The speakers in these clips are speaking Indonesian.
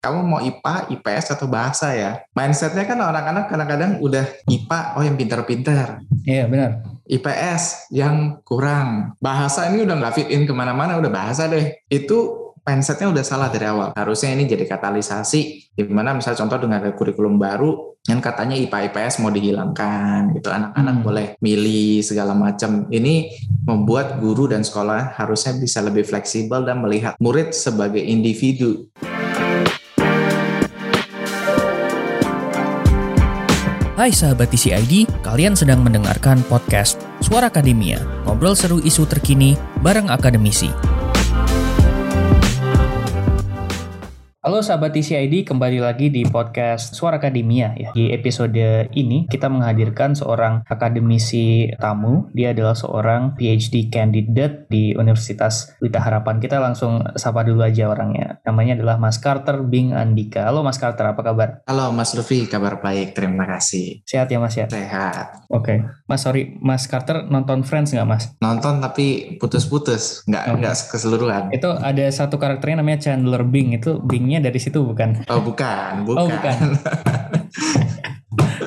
kamu mau IPA, IPS atau bahasa ya? Mindsetnya kan anak-anak kadang-kadang udah IPA, oh yang pintar-pintar. Iya benar. IPS yang kurang. Bahasa ini udah nggak fit in ke mana-mana, udah bahasa deh. Itu mindsetnya udah salah dari awal. Harusnya ini jadi katalisasi, di mana misalnya contoh dengan ada kurikulum baru, yang katanya IPA IPS mau dihilangkan gitu anak-anak hmm. boleh milih segala macam ini membuat guru dan sekolah harusnya bisa lebih fleksibel dan melihat murid sebagai individu Hai sahabat TCID, kalian sedang mendengarkan podcast Suara Akademia, ngobrol seru isu terkini bareng akademisi. Halo sahabat TCID, kembali lagi di podcast Suara Akademia ya. Di episode ini kita menghadirkan seorang akademisi tamu. Dia adalah seorang PhD candidate di Universitas Lita Harapan. Kita langsung sapa dulu aja orangnya. Namanya adalah Mas Carter Bing Andika. Halo Mas Carter, apa kabar? Halo Mas Luffy, kabar baik, terima kasih. Sehat ya Mas ya? Sehat. Oke. Okay. Mas sorry, Mas Carter nonton Friends nggak Mas? Nonton tapi putus-putus, nggak okay. nggak keseluruhan. Itu ada satu karakternya namanya Chandler Bing. Itu Dari situ bukan? Oh bukan, bukan. Oh bukan.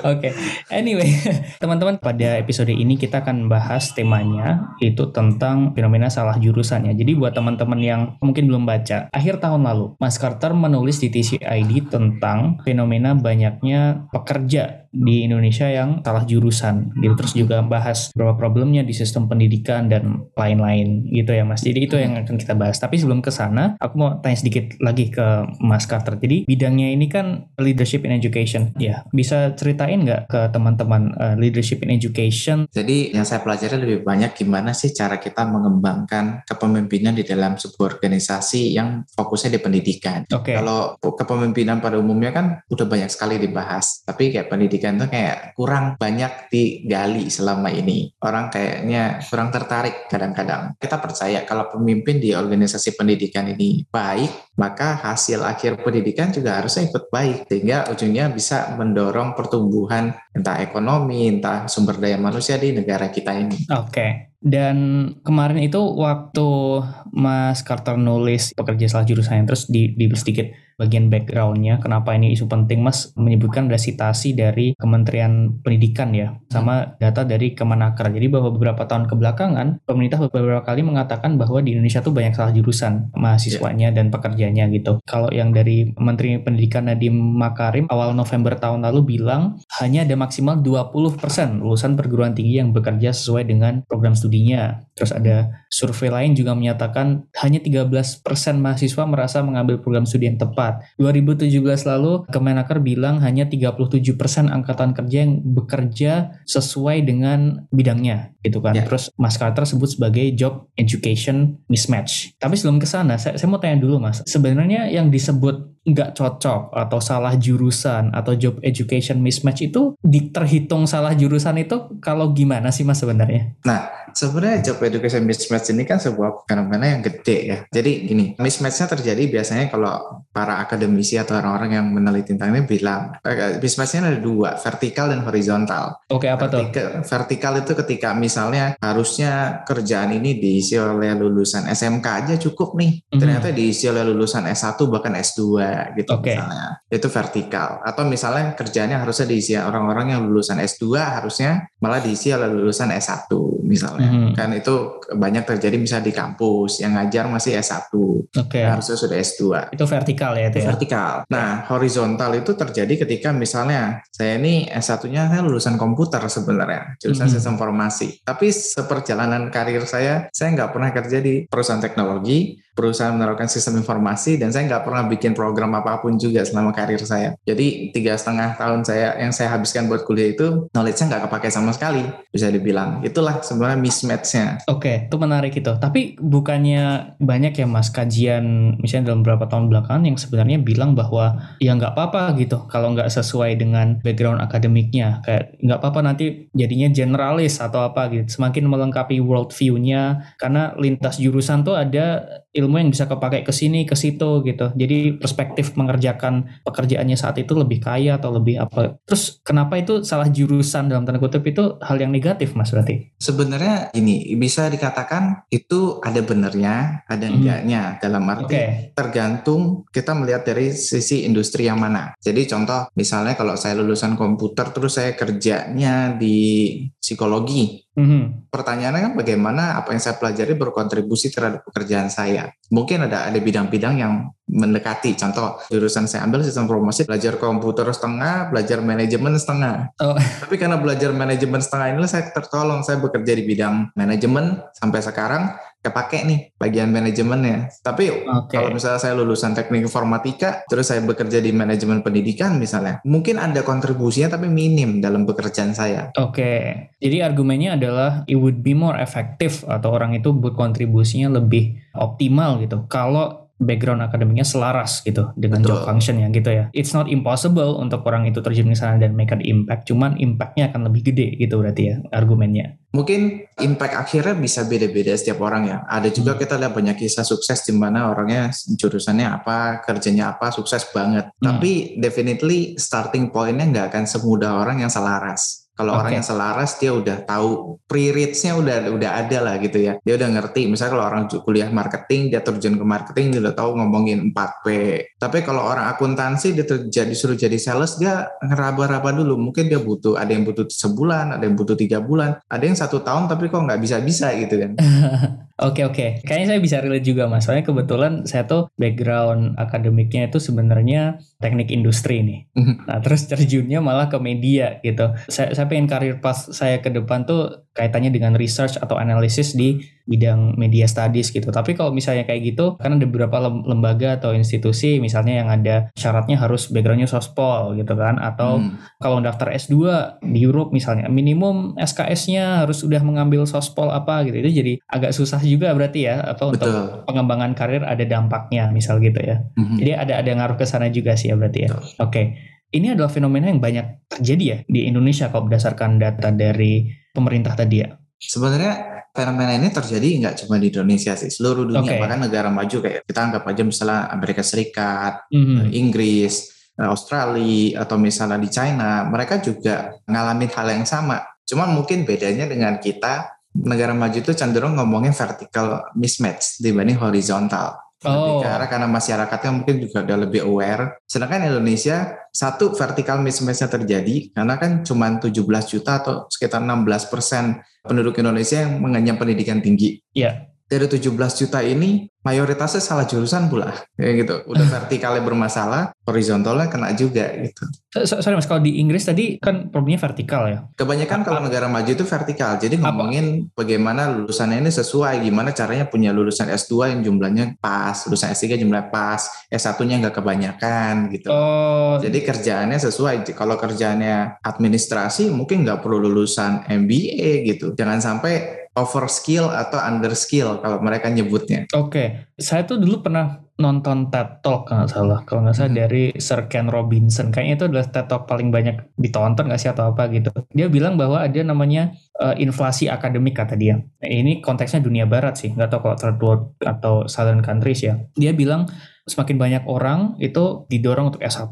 Oke, okay. anyway, teman-teman pada episode ini kita akan bahas temanya itu tentang fenomena salah jurusan ya. Jadi buat teman-teman yang mungkin belum baca, akhir tahun lalu Mas Carter menulis di TCID tentang fenomena banyaknya pekerja di Indonesia yang salah jurusan gitu terus juga bahas beberapa problemnya di sistem pendidikan dan lain-lain gitu ya Mas. Jadi itu yang akan kita bahas. Tapi sebelum ke sana, aku mau tanya sedikit lagi ke Mas Carter. Jadi bidangnya ini kan leadership in education. Ya, bisa ceritain nggak ke teman-teman uh, leadership in education? Jadi yang saya pelajari lebih banyak gimana sih cara kita mengembangkan kepemimpinan di dalam sebuah organisasi yang fokusnya di pendidikan. Okay. Kalau kepemimpinan pada umumnya kan udah banyak sekali dibahas, tapi kayak pendidikan pendidikan tuh kayak kurang banyak digali selama ini. Orang kayaknya kurang tertarik kadang-kadang. Kita percaya kalau pemimpin di organisasi pendidikan ini baik, maka hasil akhir pendidikan juga harusnya ikut baik. Sehingga ujungnya bisa mendorong pertumbuhan entah ekonomi, entah sumber daya manusia di negara kita ini. Oke. Okay. Dan kemarin itu waktu Mas Carter nulis pekerja salah jurusan terus di, di sedikit bagian backgroundnya kenapa ini isu penting mas? Menyebutkan ada citasi dari Kementerian Pendidikan ya sama data dari Kemenaker. Jadi bahwa beberapa tahun kebelakangan pemerintah beberapa kali mengatakan bahwa di Indonesia tuh banyak salah jurusan mahasiswanya yeah. dan pekerjanya gitu. Kalau yang dari Menteri Pendidikan Nadiem Makarim awal November tahun lalu bilang hanya ada maksimal 20% lulusan perguruan tinggi yang bekerja sesuai dengan program studinya terus ada survei lain juga menyatakan hanya 13% mahasiswa merasa mengambil program studi yang tepat 2017 lalu Kemenaker bilang hanya 37% angkatan kerja yang bekerja sesuai dengan bidangnya gitu kan. Yeah. Terus Mas Carter sebut sebagai job education mismatch. Tapi sebelum ke sana saya, saya mau tanya dulu Mas, sebenarnya yang disebut nggak cocok atau salah jurusan atau job education mismatch itu diterhitung salah jurusan itu kalau gimana sih mas sebenarnya? Nah sebenarnya job education mismatch ini kan sebuah fenomena yang gede ya. Jadi gini mismatchnya terjadi biasanya kalau para akademisi atau orang-orang yang meneliti tentang ini bilang eh, mismatchnya ada dua vertikal dan horizontal. Oke apa vertikal, tuh? Vertikal itu ketika misalnya harusnya kerjaan ini diisi oleh lulusan SMK aja cukup nih, mm-hmm. ternyata diisi oleh lulusan S1 bahkan S2 gitu okay. misalnya. Itu vertikal. Atau misalnya kerjanya harusnya diisi orang-orang yang lulusan S2 harusnya malah diisi oleh lulusan S1 misalnya. Mm -hmm. Kan itu banyak terjadi misalnya di kampus yang ngajar masih S1. Okay. Harusnya sudah S2. Itu vertikal ya itu ya? Vertikal. Nah, horizontal itu terjadi ketika misalnya saya ini S1-nya saya lulusan komputer sebenarnya, jurusan mm -hmm. sistem informasi. Tapi seperjalanan karir saya, saya nggak pernah kerja di perusahaan teknologi, perusahaan menaruhkan sistem informasi dan saya nggak pernah bikin program apa pun juga selama karir saya. Jadi tiga setengah tahun saya yang saya habiskan buat kuliah itu knowledge-nya nggak kepake sama sekali bisa dibilang. Itulah sebenarnya mismatch-nya. Oke, okay, itu menarik itu. Tapi bukannya banyak ya mas kajian misalnya dalam beberapa tahun belakangan yang sebenarnya bilang bahwa ya nggak apa-apa gitu kalau nggak sesuai dengan background akademiknya kayak nggak apa-apa nanti jadinya generalis atau apa gitu semakin melengkapi world view-nya karena lintas jurusan tuh ada ilmu yang bisa kepakai ke sini ke situ gitu. Jadi perspektif mengerjakan pekerjaannya saat itu lebih kaya atau lebih apa. Terus kenapa itu salah jurusan dalam tanda kutip itu hal yang negatif Mas berarti? Sebenarnya ini bisa dikatakan itu ada benernya, ada Hmm. enggaknya dalam arti Oke. tergantung kita melihat dari sisi industri yang mana. Jadi contoh misalnya kalau saya lulusan komputer terus saya kerjanya di psikologi. Mhm. Pertanyaannya kan bagaimana apa yang saya pelajari berkontribusi terhadap pekerjaan saya. Mungkin ada ada bidang-bidang yang mendekati. Contoh jurusan saya ambil sistem informasi belajar komputer setengah, belajar manajemen setengah. Oh. Tapi karena belajar manajemen setengah ini saya tertolong saya bekerja di bidang manajemen sampai sekarang kepake nih bagian manajemennya. Tapi Oke. kalau misalnya saya lulusan teknik informatika, terus saya bekerja di manajemen pendidikan misalnya, mungkin ada kontribusinya tapi minim dalam pekerjaan saya. Oke, jadi argumennya adalah it would be more effective atau orang itu berkontribusinya lebih optimal gitu. Kalau background akademiknya selaras gitu dengan job Betul. functionnya gitu ya. It's not impossible untuk orang itu terjun ke sana dan make an impact, cuman impactnya akan lebih gede gitu berarti ya argumennya. Mungkin impact akhirnya bisa beda-beda setiap orang ya. Ada juga kita lihat banyak kisah sukses di mana orangnya jurusannya apa, kerjanya apa, sukses banget. Hmm. Tapi definitely starting point-nya nggak akan semudah orang yang selaras. Kalau orang Oke. yang selaras dia udah tahu pre-reads-nya udah udah ada lah gitu ya. Dia udah ngerti. Misalnya kalau orang kuliah marketing, dia terjun ke marketing, dia udah tahu ngomongin 4P. Tapi kalau orang akuntansi dia terjadi disuruh jadi sales, dia ngeraba-raba dulu. Mungkin dia butuh, ada yang butuh sebulan, ada yang butuh tiga bulan, ada yang satu tahun tapi kok nggak bisa-bisa gitu kan. Oke oke, kayaknya saya bisa relate juga mas. Soalnya kebetulan saya tuh background akademiknya itu sebenarnya teknik industri nih. Mhm. Nah terus terjunnya malah ke media gitu. Saya, saya pengen karir pas saya ke depan tuh kaitannya dengan research atau analisis di bidang media studies gitu. Tapi kalau misalnya kayak gitu, kan ada beberapa lem- lembaga atau institusi misalnya yang ada syaratnya harus backgroundnya sospol gitu kan, atau Hmm. kalau daftar S2 di Europe misalnya minimum SKS-nya harus sudah mengambil sospol apa gitu itu jadi agak susah juga berarti ya apa untuk Betul. pengembangan karir ada dampaknya misal gitu ya Mhm. jadi ada ada ngaruh ke sana juga sih ya berarti ya oke ini adalah fenomena yang banyak terjadi ya di Indonesia kalau berdasarkan data dari pemerintah tadi ya Sebenarnya fenomena ini terjadi nggak cuma di Indonesia sih, seluruh dunia. Oke. Bahkan negara maju kayak kita anggap aja misalnya Amerika Serikat, Mhm. Inggris, eh, Australia, atau misalnya di China, mereka juga ngalamin hal yang sama. Cuman mungkin bedanya dengan kita, negara maju itu cenderung ngomongin vertical mismatch dibanding horizontal. Oh. arah karena masyarakatnya mungkin juga udah lebih aware. Sedangkan Indonesia, satu vertical mismatch-nya terjadi karena kan cuma 17 juta atau sekitar 16 persen penduduk Indonesia yang mengenyam pendidikan tinggi. Iya. Dari 17 juta ini, mayoritasnya salah jurusan pula. Kayak gitu. Udah vertikalnya bermasalah, horizontalnya kena juga gitu. So- so- sorry mas kalau di Inggris tadi kan problemnya vertikal ya Kebanyakan Apa- kalau negara maju itu vertikal. Jadi Apa? ngomongin bagaimana lulusannya ini sesuai, gimana caranya punya lulusan S2 yang jumlahnya pas, lulusan S3 jumlahnya pas, S1-nya nggak kebanyakan gitu. oh Jadi kerjaannya sesuai. Kalau kerjaannya administrasi mungkin nggak perlu lulusan MBA gitu. Jangan sampai over skill atau under skill kalau mereka nyebutnya. Oke, saya tuh dulu pernah nonton TED Talk kalau nggak salah, kalau nggak salah Mhm. dari Sir Ken Robinson. Kayaknya itu adalah TED Talk paling banyak ditonton nggak sih atau apa gitu. Dia bilang bahwa ada namanya eh, inflasi akademik kata dia. Nah, ini konteksnya dunia barat sih, nggak tahu kalau third world atau southern countries ya. Dia bilang semakin banyak orang itu didorong untuk S1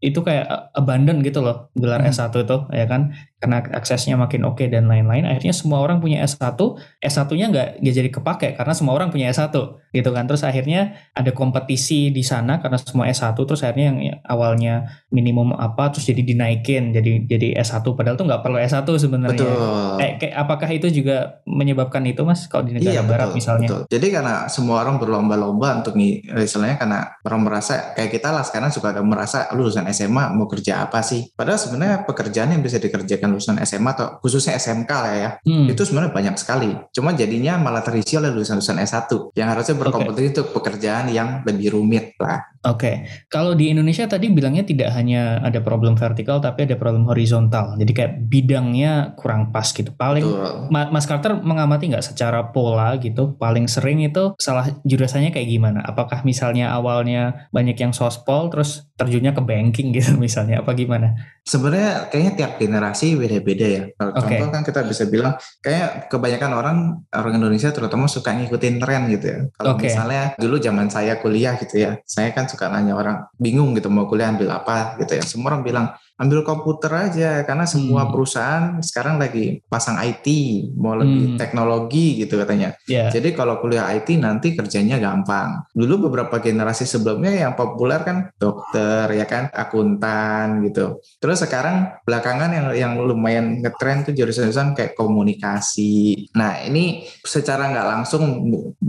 itu kayak eh, abandon gitu loh gelar Hmm. S1 itu ya kan karena aksesnya makin oke dan lain-lain akhirnya semua orang punya S1 S1-nya nggak nggak jadi kepake karena semua orang punya S1 gitu kan terus akhirnya ada kompetisi di sana karena semua S1 terus akhirnya yang awalnya minimum apa terus jadi dinaikin jadi jadi S1 padahal tuh nggak perlu S1 sebenarnya. Eh, kayak apakah itu juga menyebabkan itu mas kalau di negara Iya barat betul, misalnya betul. Jadi karena semua orang berlomba-lomba untuk ngi- istilahnya karena orang merasa kayak kita lah sekarang suka ada merasa lulusan SMA mau kerja apa sih? Padahal sebenarnya pekerjaan yang bisa dikerjakan lulusan SMA atau khususnya SMK lah ya Hmm. itu sebenarnya banyak sekali. Cuma jadinya malah terisi oleh lulusan-lulusan S1 yang harusnya berkompetisi untuk pekerjaan yang lebih rumit lah Oke, okay. kalau di Indonesia tadi bilangnya tidak hanya ada problem vertikal tapi ada problem horizontal. Jadi kayak bidangnya kurang pas gitu. Paling Ma Mas Carter mengamati nggak secara pola gitu, paling sering itu salah jurusannya kayak gimana? Apakah misalnya awalnya banyak yang sospol terus terjunnya ke banking gitu misalnya apa gimana? Sebenarnya kayaknya tiap generasi beda-beda ya. Kalau okay. contoh kan kita bisa bilang kayak kebanyakan orang orang Indonesia terutama suka ngikutin tren gitu ya. Kalau okay. misalnya dulu zaman saya kuliah gitu ya, saya kan suka nanya orang bingung gitu mau kuliah ambil apa gitu ya. Semua orang bilang ambil komputer aja karena semua hmm. perusahaan sekarang lagi pasang IT mau lebih hmm. teknologi gitu katanya. Yeah. Jadi kalau kuliah IT nanti kerjanya gampang. Dulu beberapa generasi sebelumnya yang populer kan dokter ya kan akuntan gitu. Terus sekarang belakangan yang yang lumayan ngetren tuh jurusan-jurusan kayak komunikasi. Nah ini secara nggak langsung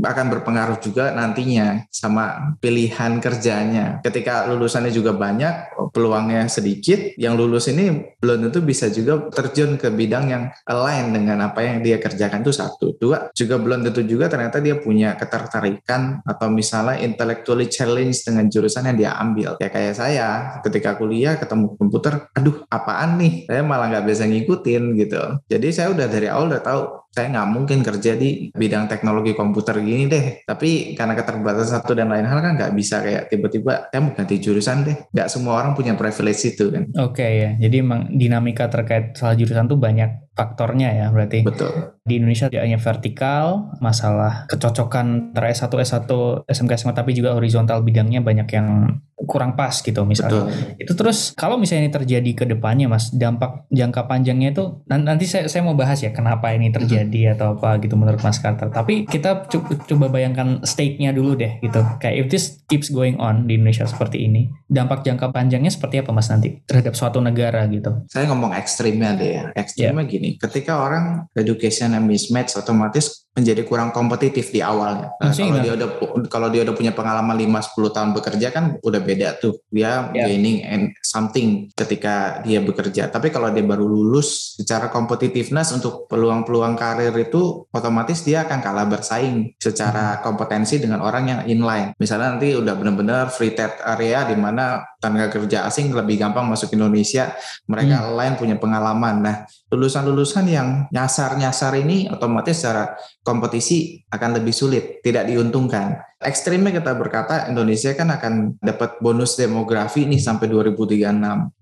akan berpengaruh juga nantinya sama pilihan kerjanya. Ketika lulusannya juga banyak peluangnya sedikit yang lulus ini belum tentu bisa juga terjun ke bidang yang lain dengan apa yang dia kerjakan itu satu. Dua, juga belum tentu juga ternyata dia punya ketertarikan atau misalnya intellectually challenge dengan jurusan yang dia ambil. Ya kayak saya ketika kuliah ketemu komputer, aduh apaan nih? Saya malah nggak bisa ngikutin gitu. Jadi saya udah dari awal udah tahu saya nggak mungkin kerja di bidang teknologi komputer gini deh. Tapi karena keterbatasan satu dan lain hal kan nggak bisa kayak tiba-tiba saya mau ganti jurusan deh. Nggak semua orang punya privilege itu kan. Oke okay, ya, jadi emang dinamika terkait salah jurusan tuh banyak faktornya ya berarti. Betul. Di Indonesia tidak hanya vertikal, masalah kecocokan antara S1, S1, SMK, SMA, tapi juga horizontal bidangnya banyak yang kurang pas gitu misalnya. Betul. Itu terus kalau misalnya ini terjadi ke depannya Mas, dampak jangka panjangnya itu nanti saya saya mau bahas ya kenapa ini terjadi atau apa gitu menurut Mas Carter. Tapi kita coba bayangkan stake-nya dulu deh gitu. Kayak if this keeps going on di Indonesia seperti ini, dampak jangka panjangnya seperti apa Mas nanti terhadap suatu negara gitu? Saya ngomong ekstrimnya deh ya. Ekstrimnya yeah. gini, ketika orang education and mismatch otomatis menjadi kurang kompetitif di awalnya. Nah, kalau dia udah kalau dia udah punya pengalaman 5 10 tahun bekerja kan udah beda tuh. Dia yeah. gaining and something ketika dia bekerja. Tapi kalau dia baru lulus secara competitiveness untuk peluang-peluang karir itu otomatis dia akan kalah bersaing secara hmm. kompetensi dengan orang yang inline. Misalnya nanti udah benar-benar free trade area di mana tenaga kerja asing lebih gampang masuk Indonesia, mereka hmm. lain punya pengalaman. Nah, lulusan-lulusan yang nyasar-nyasar ini otomatis secara kompetisi akan lebih sulit, tidak diuntungkan. Ekstrimnya kita berkata Indonesia kan akan dapat bonus demografi nih sampai 2036.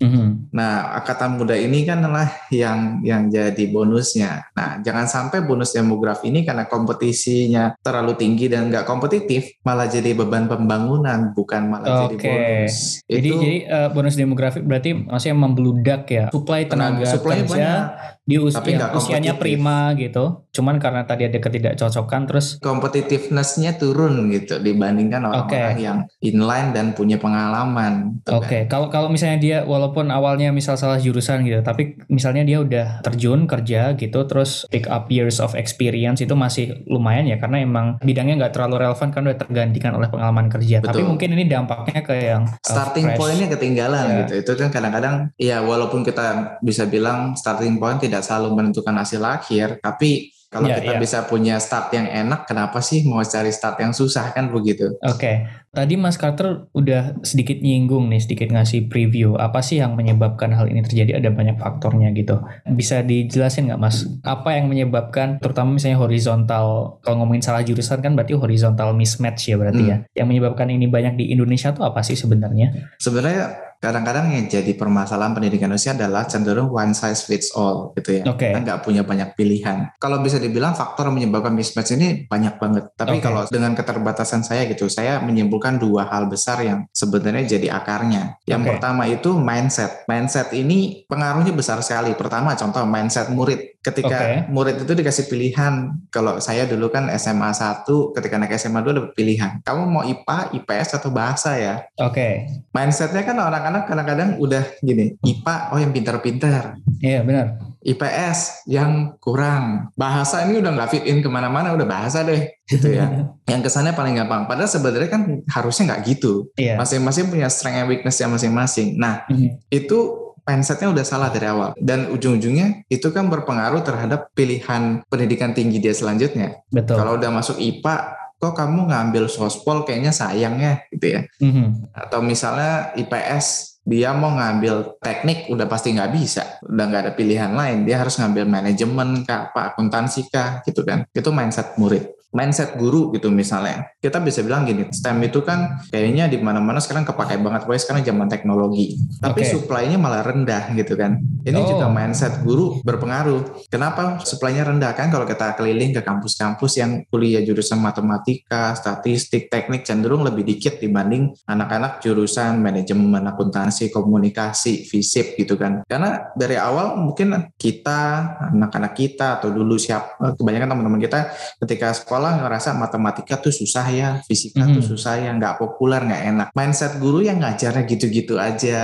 Mm-hmm. Nah, angkatan muda ini kan adalah yang yang jadi bonusnya. Nah, jangan sampai bonus demografi ini karena kompetisinya terlalu tinggi dan nggak kompetitif, malah jadi beban pembangunan, bukan malah okay. jadi bonus. Jadi Itu, jadi uh, bonus demografi berarti maksudnya membeludak ya, supply tenaga supply kerja banyak di usia tapi usianya prima gitu. Cuman karena tadi ada ketidakcocokan terus competitiveness-nya turun gitu dibandingkan orang-orang okay. yang inline dan punya pengalaman. Gitu Oke, okay. kan. kalau kalau misalnya dia walaupun awalnya misal salah jurusan gitu, tapi misalnya dia udah terjun kerja gitu terus pick up years of experience itu masih lumayan ya karena emang bidangnya nggak terlalu relevan kan udah tergantikan oleh pengalaman kerja. Betul. Tapi mungkin ini dampaknya ke yang uh, starting pointnya ketinggalan yeah. gitu. Itu kan kadang-kadang ya walaupun kita bisa bilang starting point tidak tidak selalu menentukan hasil akhir, tapi kalau yeah, kita yeah. bisa punya start yang enak, kenapa sih mau cari start yang susah kan begitu? Oke, okay. tadi Mas Carter udah sedikit nyinggung nih, sedikit ngasih preview. Apa sih yang menyebabkan hal ini terjadi? Ada banyak faktornya gitu. Bisa dijelasin nggak Mas? Apa yang menyebabkan, terutama misalnya horizontal, kalau ngomongin salah jurusan kan berarti horizontal mismatch ya berarti hmm. ya. Yang menyebabkan ini banyak di Indonesia tuh apa sih sebenarnya? Sebenarnya kadang-kadang yang jadi permasalahan pendidikan Indonesia adalah cenderung one size fits all gitu ya. Okay. Kita nggak punya banyak pilihan. Kalau bisa dibilang faktor menyebabkan mismatch ini banyak banget. Tapi okay. kalau dengan keterbatasan saya gitu, saya menyimpulkan dua hal besar yang sebenarnya jadi akarnya. Yang okay. pertama itu mindset. Mindset ini pengaruhnya besar sekali. Pertama contoh mindset murid. Ketika okay. murid itu dikasih pilihan, kalau saya dulu kan SMA 1, ketika naik SMA 2 ada pilihan. Kamu mau IPA, IPS atau bahasa ya? Oke. Okay. Mindsetnya kan orang anak-anak kadang-kadang udah gini, IPA oh yang pintar-pintar. Iya benar. IPS yang kurang. Bahasa ini udah nggak fit in ke mana-mana, udah bahasa deh gitu ya. yang kesannya paling gampang. Padahal sebenarnya kan harusnya nggak gitu. Iya. Masing-masing punya strength and weakness yang masing-masing. Nah mm-hmm. itu mindsetnya udah salah dari awal dan ujung-ujungnya itu kan berpengaruh terhadap pilihan pendidikan tinggi dia selanjutnya. Betul. Kalau udah masuk IPA kok kamu ngambil sospol kayaknya sayang ya gitu ya. Mhm. Atau misalnya IPS dia mau ngambil teknik udah pasti nggak bisa, udah nggak ada pilihan lain. Dia harus ngambil manajemen kah, apa akuntansi kah, gitu kan. Itu mindset murid mindset guru gitu misalnya. Kita bisa bilang gini, STEM itu kan kayaknya di mana-mana sekarang kepakai banget, pokoknya sekarang zaman teknologi. Tapi Oke. supply-nya malah rendah gitu kan. Ini Oh. juga mindset guru berpengaruh. Kenapa supply-nya rendah kan kalau kita keliling ke kampus-kampus yang kuliah jurusan matematika, statistik, teknik cenderung lebih dikit dibanding anak-anak jurusan manajemen, akuntansi, komunikasi, fisip gitu kan. Karena dari awal mungkin kita, anak-anak kita atau dulu siap kebanyakan teman-teman kita ketika sekolah ngerasa matematika tuh susah ya, fisika tuh Mhm. susah ya, nggak populer, nggak enak. Mindset guru yang ngajarnya gitu-gitu aja,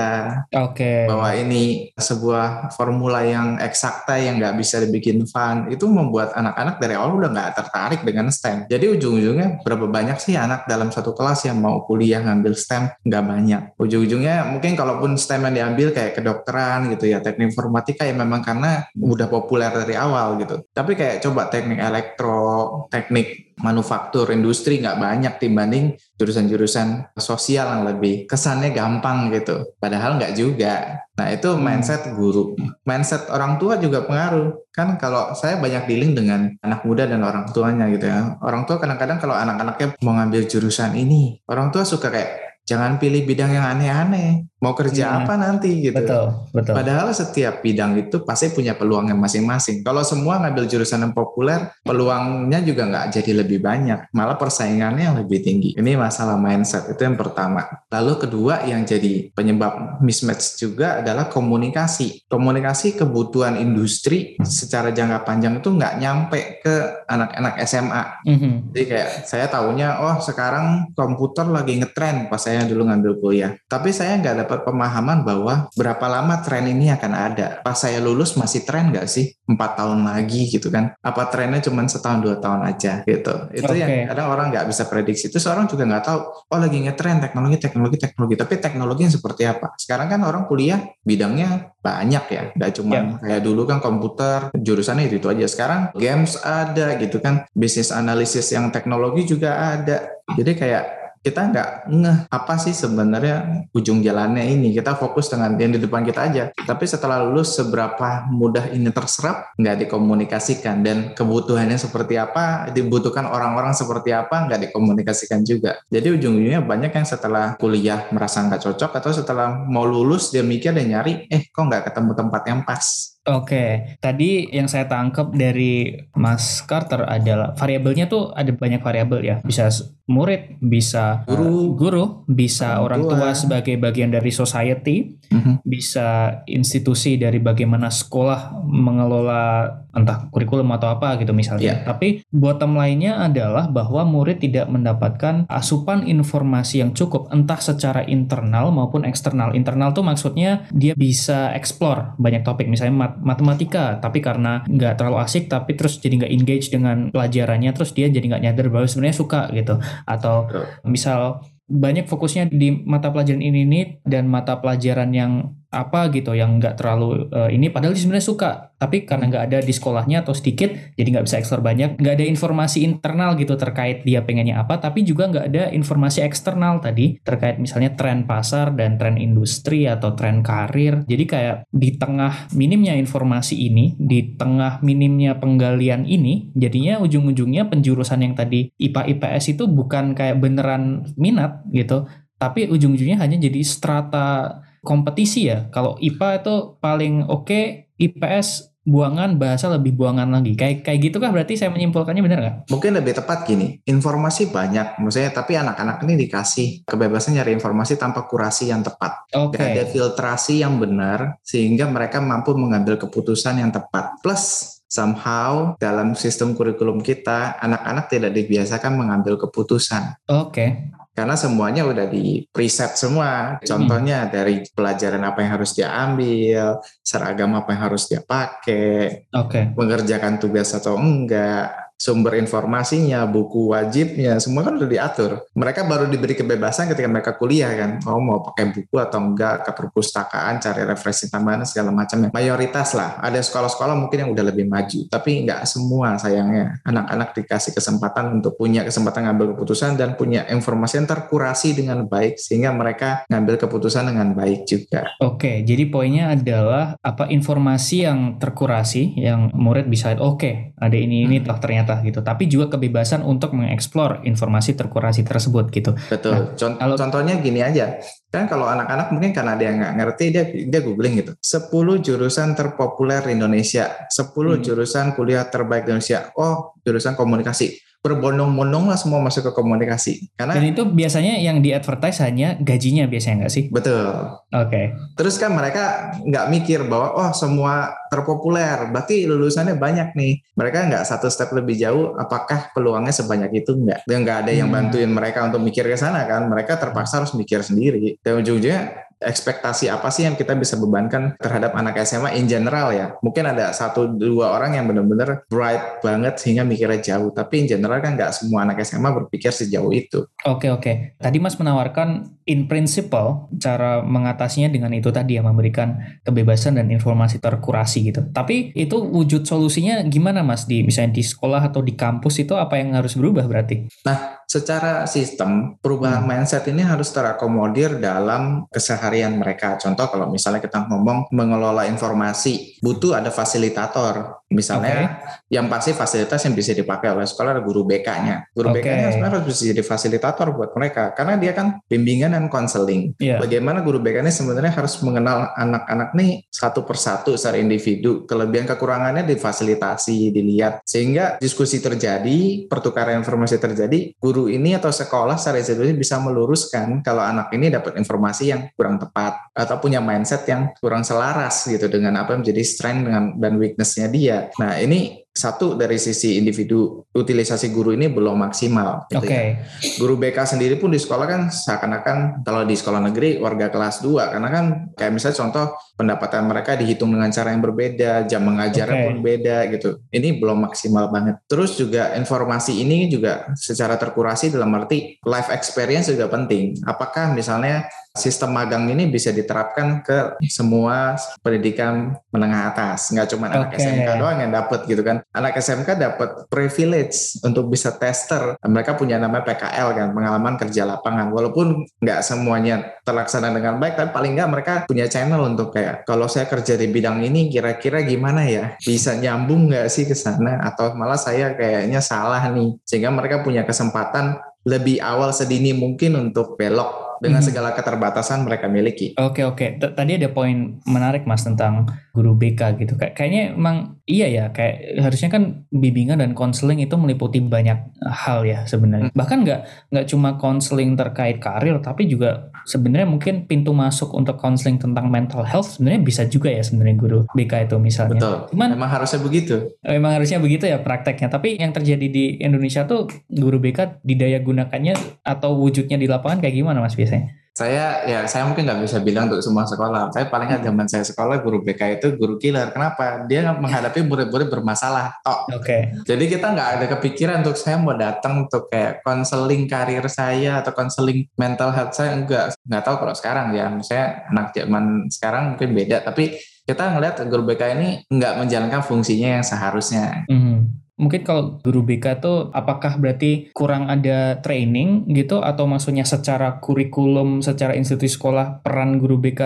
Oke. bahwa ini sebuah formula yang eksakta yang nggak bisa dibikin fun, itu membuat anak-anak dari awal udah nggak tertarik dengan STEM. Jadi ujung-ujungnya berapa banyak sih anak dalam satu kelas yang mau kuliah ngambil STEM? Nggak banyak. Ujung-ujungnya mungkin kalaupun STEM yang diambil kayak kedokteran gitu ya, teknik informatika ya memang karena udah populer dari awal gitu. Tapi kayak coba teknik elektro, teknik manufaktur, industri nggak banyak dibanding jurusan-jurusan sosial yang lebih kesannya gampang gitu. Padahal nggak juga. Nah itu mindset guru. Mindset orang tua juga pengaruh. Kan kalau saya banyak dealing dengan anak muda dan orang tuanya gitu ya. Orang tua kadang-kadang kalau anak-anaknya mau ngambil jurusan ini, orang tua suka kayak jangan pilih bidang yang aneh-aneh. Mau kerja Hmm. apa nanti gitu. Betul, betul. Padahal setiap bidang itu pasti punya peluangnya masing-masing. Kalau semua ngambil jurusan yang populer, peluangnya juga nggak jadi lebih banyak. Malah persaingannya yang lebih tinggi. Ini masalah mindset, itu yang pertama. Lalu kedua yang jadi penyebab mismatch juga adalah komunikasi. Komunikasi kebutuhan industri secara jangka panjang itu nggak nyampe ke anak-anak SMA. Mhm. Jadi kayak saya tahunya, oh sekarang komputer lagi ngetren pas saya dulu ngambil kuliah. Tapi saya nggak dapat pemahaman bahwa berapa lama tren ini akan ada. Pas saya lulus masih tren nggak sih? Empat tahun lagi gitu kan? Apa trennya cuma setahun dua tahun aja gitu? Itu Oke. yang kadang orang nggak bisa prediksi. Terus orang juga nggak tahu, oh lagi ngetren teknologi, teknologi, teknologi. Tapi teknologinya seperti apa? Sekarang kan orang kuliah bidangnya banyak ya, nggak cuma kayak dulu kan komputer jurusannya itu, itu aja. Sekarang games ada gitu kan, bisnis analisis yang teknologi juga ada. Jadi kayak kita nggak ngeh apa sih sebenarnya ujung jalannya ini. Kita fokus dengan yang di depan kita aja. Tapi setelah lulus seberapa mudah ini terserap nggak dikomunikasikan. Dan kebutuhannya seperti apa dibutuhkan orang-orang seperti apa nggak dikomunikasikan juga. Jadi ujung-ujungnya banyak yang setelah kuliah merasa nggak cocok atau setelah mau lulus dia mikir dan nyari eh kok nggak ketemu tempat yang pas Oke, tadi yang saya tangkap dari Mas Carter adalah variabelnya tuh ada banyak variabel ya. Bisa murid, bisa Guru. uh, guru, bisa Orang orang tua sebagai bagian dari society, Mhm. bisa institusi dari bagaimana sekolah mengelola entah kurikulum atau apa gitu misalnya. Iya. Tapi bottom lainnya adalah bahwa murid tidak mendapatkan asupan informasi yang cukup entah secara internal maupun eksternal. Internal tuh maksudnya dia bisa explore banyak topik misalnya mat- matematika tapi karena nggak terlalu asik tapi terus jadi nggak engage dengan pelajarannya terus dia jadi nggak nyadar bahwa sebenarnya suka gitu atau misal banyak fokusnya di mata pelajaran ini nih dan mata pelajaran yang apa gitu yang nggak terlalu eh, ini padahal sebenarnya suka. Tapi karena nggak ada di sekolahnya atau sedikit jadi nggak bisa eksplor banyak. Nggak ada informasi internal gitu terkait dia pengennya apa tapi juga nggak ada informasi eksternal tadi terkait misalnya tren pasar dan tren industri atau tren karir. Jadi kayak di tengah minimnya informasi ini di tengah minimnya penggalian ini jadinya ujung-ujungnya penjurusan yang tadi IPA IPS itu bukan kayak beneran minat gitu tapi ujung-ujungnya hanya jadi strata kompetisi ya. Kalau IPA itu paling oke, IPS buangan bahasa lebih buangan lagi. Kayak kayak gitu kah berarti saya menyimpulkannya benar nggak? Mungkin lebih tepat gini, informasi banyak, maksudnya tapi anak-anak ini dikasih kebebasan nyari informasi tanpa kurasi yang tepat. Oke. Dan ada filtrasi yang benar sehingga mereka mampu mengambil keputusan yang tepat. Plus somehow dalam sistem kurikulum kita anak-anak tidak dibiasakan mengambil keputusan. Oke. Karena semuanya udah di preset semua. Contohnya dari pelajaran apa yang harus dia ambil, seragam apa yang harus dia pakai, Oke. mengerjakan tugas atau enggak, sumber informasinya, buku wajibnya, semua kan udah diatur. Mereka baru diberi kebebasan ketika mereka kuliah kan, oh mau pakai buku atau enggak ke perpustakaan, cari referensi tambahan segala macamnya. Mayoritas lah, ada sekolah-sekolah mungkin yang udah lebih maju, tapi nggak semua sayangnya. Anak-anak dikasih kesempatan untuk punya kesempatan ngambil keputusan dan punya informasi yang terkurasi dengan baik sehingga mereka ngambil keputusan dengan baik juga. Oke, jadi poinnya adalah apa informasi yang terkurasi yang murid bisa oke okay, ada ini ini hmm. toh ternyata gitu. Tapi juga kebebasan untuk mengeksplor informasi terkurasi tersebut gitu. Betul. Nah, kalau, contohnya gini aja. Kan kalau anak-anak mungkin karena dia nggak ngerti dia dia googling gitu. 10 jurusan terpopuler di Indonesia, 10 hmm. jurusan kuliah terbaik di Indonesia. Oh, jurusan komunikasi berbondong-bondong lah semua masuk ke komunikasi. Karena Dan itu biasanya yang di advertise hanya gajinya biasanya nggak sih? Betul. Oke. Okay. Terus kan mereka nggak mikir bahwa oh semua terpopuler, berarti lulusannya banyak nih. Mereka nggak satu step lebih jauh, apakah peluangnya sebanyak itu nggak? Dan nggak ada yang hmm. bantuin mereka untuk mikir ke sana kan? Mereka terpaksa harus mikir sendiri. Dan ujung-ujungnya ekspektasi apa sih yang kita bisa bebankan terhadap anak SMA in general ya. Mungkin ada satu dua orang yang benar-benar bright banget sehingga mikirnya jauh, tapi in general kan nggak semua anak SMA berpikir sejauh itu. Oke oke. Tadi Mas menawarkan in principle cara mengatasinya dengan itu tadi ya memberikan kebebasan dan informasi terkurasi gitu. Tapi itu wujud solusinya gimana Mas di misalnya di sekolah atau di kampus itu apa yang harus berubah berarti? Nah, secara sistem perubahan hmm. mindset ini harus terakomodir dalam keseharian mereka. Contoh kalau misalnya kita ngomong mengelola informasi, butuh ada fasilitator. Misalnya okay. yang pasti fasilitas yang bisa dipakai oleh sekolah ada guru BK-nya. Guru okay. BK-nya sebenarnya harus bisa jadi fasilitator buat mereka karena dia kan bimbingan dan konseling. Yeah. Bagaimana guru BK ini sebenarnya harus mengenal anak-anak nih satu persatu secara individu, kelebihan kekurangannya difasilitasi, dilihat sehingga diskusi terjadi, pertukaran informasi terjadi, guru ini atau sekolah secara institusi bisa meluruskan kalau anak ini dapat informasi yang kurang tepat atau punya mindset yang kurang selaras gitu dengan apa yang menjadi strength dengan dan weaknessnya dia. Nah ini satu dari sisi individu utilisasi guru ini belum maksimal. Gitu okay. ya. Guru BK sendiri pun di sekolah kan seakan-akan kalau di sekolah negeri warga kelas 2 karena kan kayak misalnya contoh pendapatan mereka dihitung dengan cara yang berbeda, jam mengajarnya okay. pun beda gitu. Ini belum maksimal banget. Terus juga informasi ini juga secara terkurasi dalam arti life experience juga penting. Apakah misalnya sistem magang ini bisa diterapkan ke semua pendidikan menengah atas, nggak cuma okay. anak SMK doang yang dapat gitu kan. Anak SMK dapat privilege untuk bisa tester. Mereka punya nama PKL kan, pengalaman kerja lapangan. Walaupun nggak semuanya terlaksana dengan baik, tapi paling nggak mereka punya channel untuk kayak kalau saya kerja di bidang ini kira-kira gimana ya? Bisa nyambung nggak sih ke sana? Atau malah saya kayaknya salah nih. Sehingga mereka punya kesempatan lebih awal sedini mungkin untuk belok dengan hmm. segala keterbatasan mereka miliki. Oke oke, tadi ada poin menarik mas tentang guru BK gitu. Kayak kayaknya emang iya ya, kayak harusnya kan bimbingan dan konseling itu meliputi banyak hal ya sebenarnya. Hmm. Bahkan nggak nggak cuma konseling terkait karir, tapi juga sebenarnya mungkin pintu masuk untuk konseling tentang mental health sebenarnya bisa juga ya sebenarnya guru BK itu misalnya. Betul. Cuman emang harusnya begitu. Emang harusnya begitu ya prakteknya. Tapi yang terjadi di Indonesia tuh guru BK didaya gunakannya atau wujudnya di lapangan kayak gimana mas biasanya? Biasanya? Saya ya saya mungkin nggak bisa bilang untuk semua sekolah. Saya paling kan zaman saya sekolah guru BK itu guru killer. Kenapa? Dia menghadapi murid-murid bermasalah. Oh. Oke. Okay. Jadi kita nggak ada kepikiran untuk saya mau datang untuk kayak konseling karir saya atau konseling mental health saya enggak. Nggak tahu kalau sekarang ya. Saya anak zaman sekarang mungkin beda. Tapi kita ngelihat guru BK ini nggak menjalankan fungsinya yang seharusnya. Mm -hmm. Mungkin kalau guru BK tuh apakah berarti kurang ada training gitu atau maksudnya secara kurikulum, secara institusi sekolah peran guru BK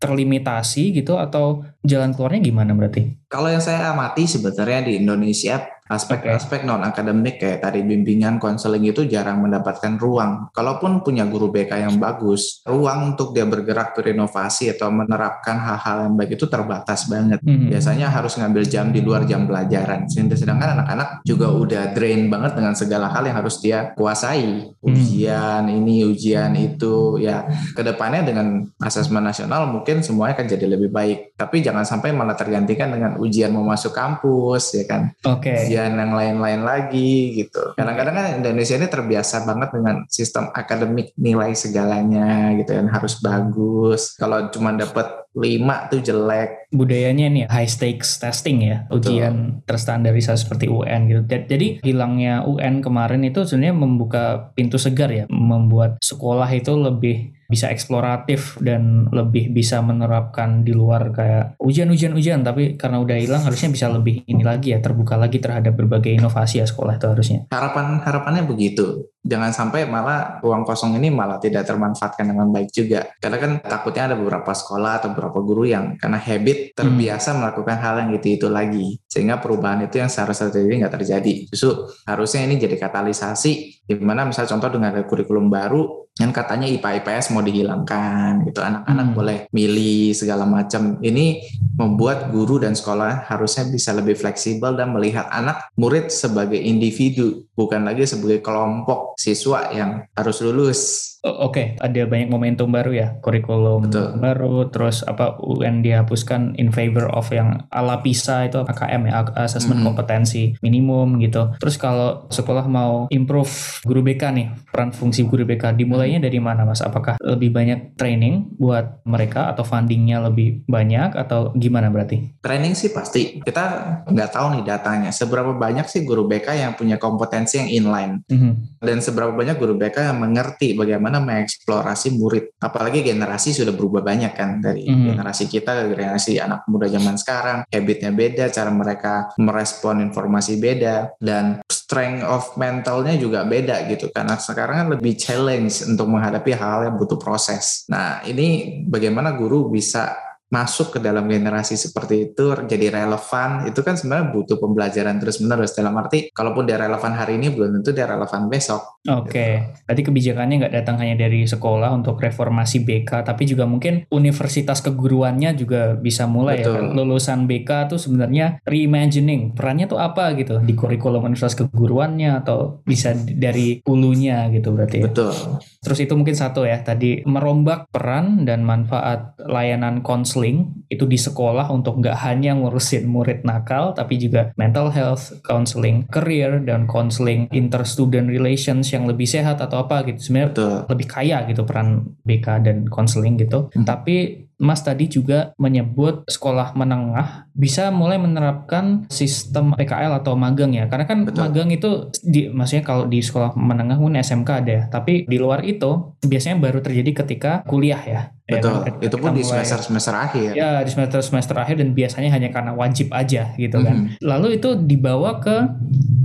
terlimitasi gitu atau jalan keluarnya gimana berarti? Kalau yang saya amati sebenarnya di Indonesia aspek-aspek non akademik kayak tadi bimbingan konseling itu jarang mendapatkan ruang. Kalaupun punya guru BK yang bagus, ruang untuk dia bergerak berinovasi atau menerapkan hal-hal yang baik itu terbatas banget. Hmm. Biasanya harus ngambil jam di luar jam pelajaran. Sedangkan anak-anak juga udah drain banget dengan segala hal yang harus dia kuasai. Hmm. Ujian ini, ujian itu, ya ke depannya dengan asesmen nasional mungkin semuanya akan jadi lebih baik. Tapi jangan sampai malah tergantikan dengan ujian mau masuk kampus, ya kan? Oke. Okay ujian yang lain-lain lagi gitu. Kadang-kadang kan Indonesia ini terbiasa banget dengan sistem akademik nilai segalanya gitu kan harus bagus. Kalau cuma dapat lima tuh jelek. Budayanya nih high stakes testing ya, ujian Betul. terstandarisasi seperti UN gitu. Jadi hilangnya UN kemarin itu sebenarnya membuka pintu segar ya, membuat sekolah itu lebih bisa eksploratif dan lebih bisa menerapkan di luar kayak ujian-ujian-ujian. Tapi karena udah hilang harusnya bisa lebih ini lagi ya terbuka lagi terhadap berbagai inovasi ya sekolah itu harusnya. Harapan harapannya begitu jangan sampai malah ruang kosong ini malah tidak termanfaatkan dengan baik juga. Karena kan takutnya ada beberapa sekolah atau beberapa guru yang karena habit terbiasa hmm. melakukan hal yang gitu itu lagi. Sehingga perubahan itu yang seharusnya terjadi nggak terjadi. Justru harusnya ini jadi katalisasi di mana misalnya contoh dengan kurikulum baru yang katanya IPA IPS mau dihilangkan gitu. Anak-anak hmm. boleh milih segala macam. Ini membuat guru dan sekolah harusnya bisa lebih fleksibel dan melihat anak murid sebagai individu bukan lagi sebagai kelompok siswa yang harus lulus Oke, okay. ada banyak momentum baru ya, kurikulum Betul. baru, terus apa UN dihapuskan in favor of yang ala PISA itu AKM ya, assessment mm -hmm. kompetensi minimum gitu. Terus kalau sekolah mau improve guru BK nih, peran fungsi guru BK dimulainya dari mana Mas? Apakah lebih banyak training buat mereka atau fundingnya lebih banyak atau gimana berarti? Training sih pasti. Kita nggak tahu nih datanya. Seberapa banyak sih guru BK yang punya kompetensi yang inline mm -hmm. dan seberapa banyak guru BK yang mengerti bagaimana mengeksplorasi murid. Apalagi generasi sudah berubah banyak kan dari mm. generasi kita ke generasi anak muda zaman sekarang. Habitnya beda, cara mereka merespon informasi beda, dan strength of mentalnya juga beda gitu. Karena sekarang kan lebih challenge untuk menghadapi hal yang butuh proses. Nah ini bagaimana guru bisa masuk ke dalam generasi seperti itu jadi relevan itu kan sebenarnya butuh pembelajaran terus menerus dalam arti kalaupun dia relevan hari ini belum tentu dia relevan besok. Oke, okay. gitu. berarti kebijakannya nggak datang hanya dari sekolah untuk reformasi BK tapi juga mungkin universitas keguruannya juga bisa mulai ya. Betul. ya lulusan BK tuh sebenarnya reimagining perannya tuh apa gitu di kurikulum universitas keguruannya atau bisa dari hulunya gitu berarti. Ya. Betul. Terus itu mungkin satu ya tadi merombak peran dan manfaat layanan konsul counseling itu di sekolah untuk nggak hanya ngurusin murid nakal tapi juga mental health counseling, career dan counseling inter-student relations yang lebih sehat atau apa gitu sebenarnya lebih kaya gitu peran BK dan counseling gitu. Hmm. Tapi Mas tadi juga menyebut sekolah menengah bisa mulai menerapkan sistem PKL atau magang ya. Karena kan Betul. magang itu di maksudnya kalau di sekolah menengah pun SMK ada ya, tapi di luar itu biasanya baru terjadi ketika kuliah ya. Ya Betul. Ya, itu pun di semester semester akhir. Ya, di semester semester akhir dan biasanya hanya karena wajib aja gitu kan. Mm -hmm. Lalu itu dibawa ke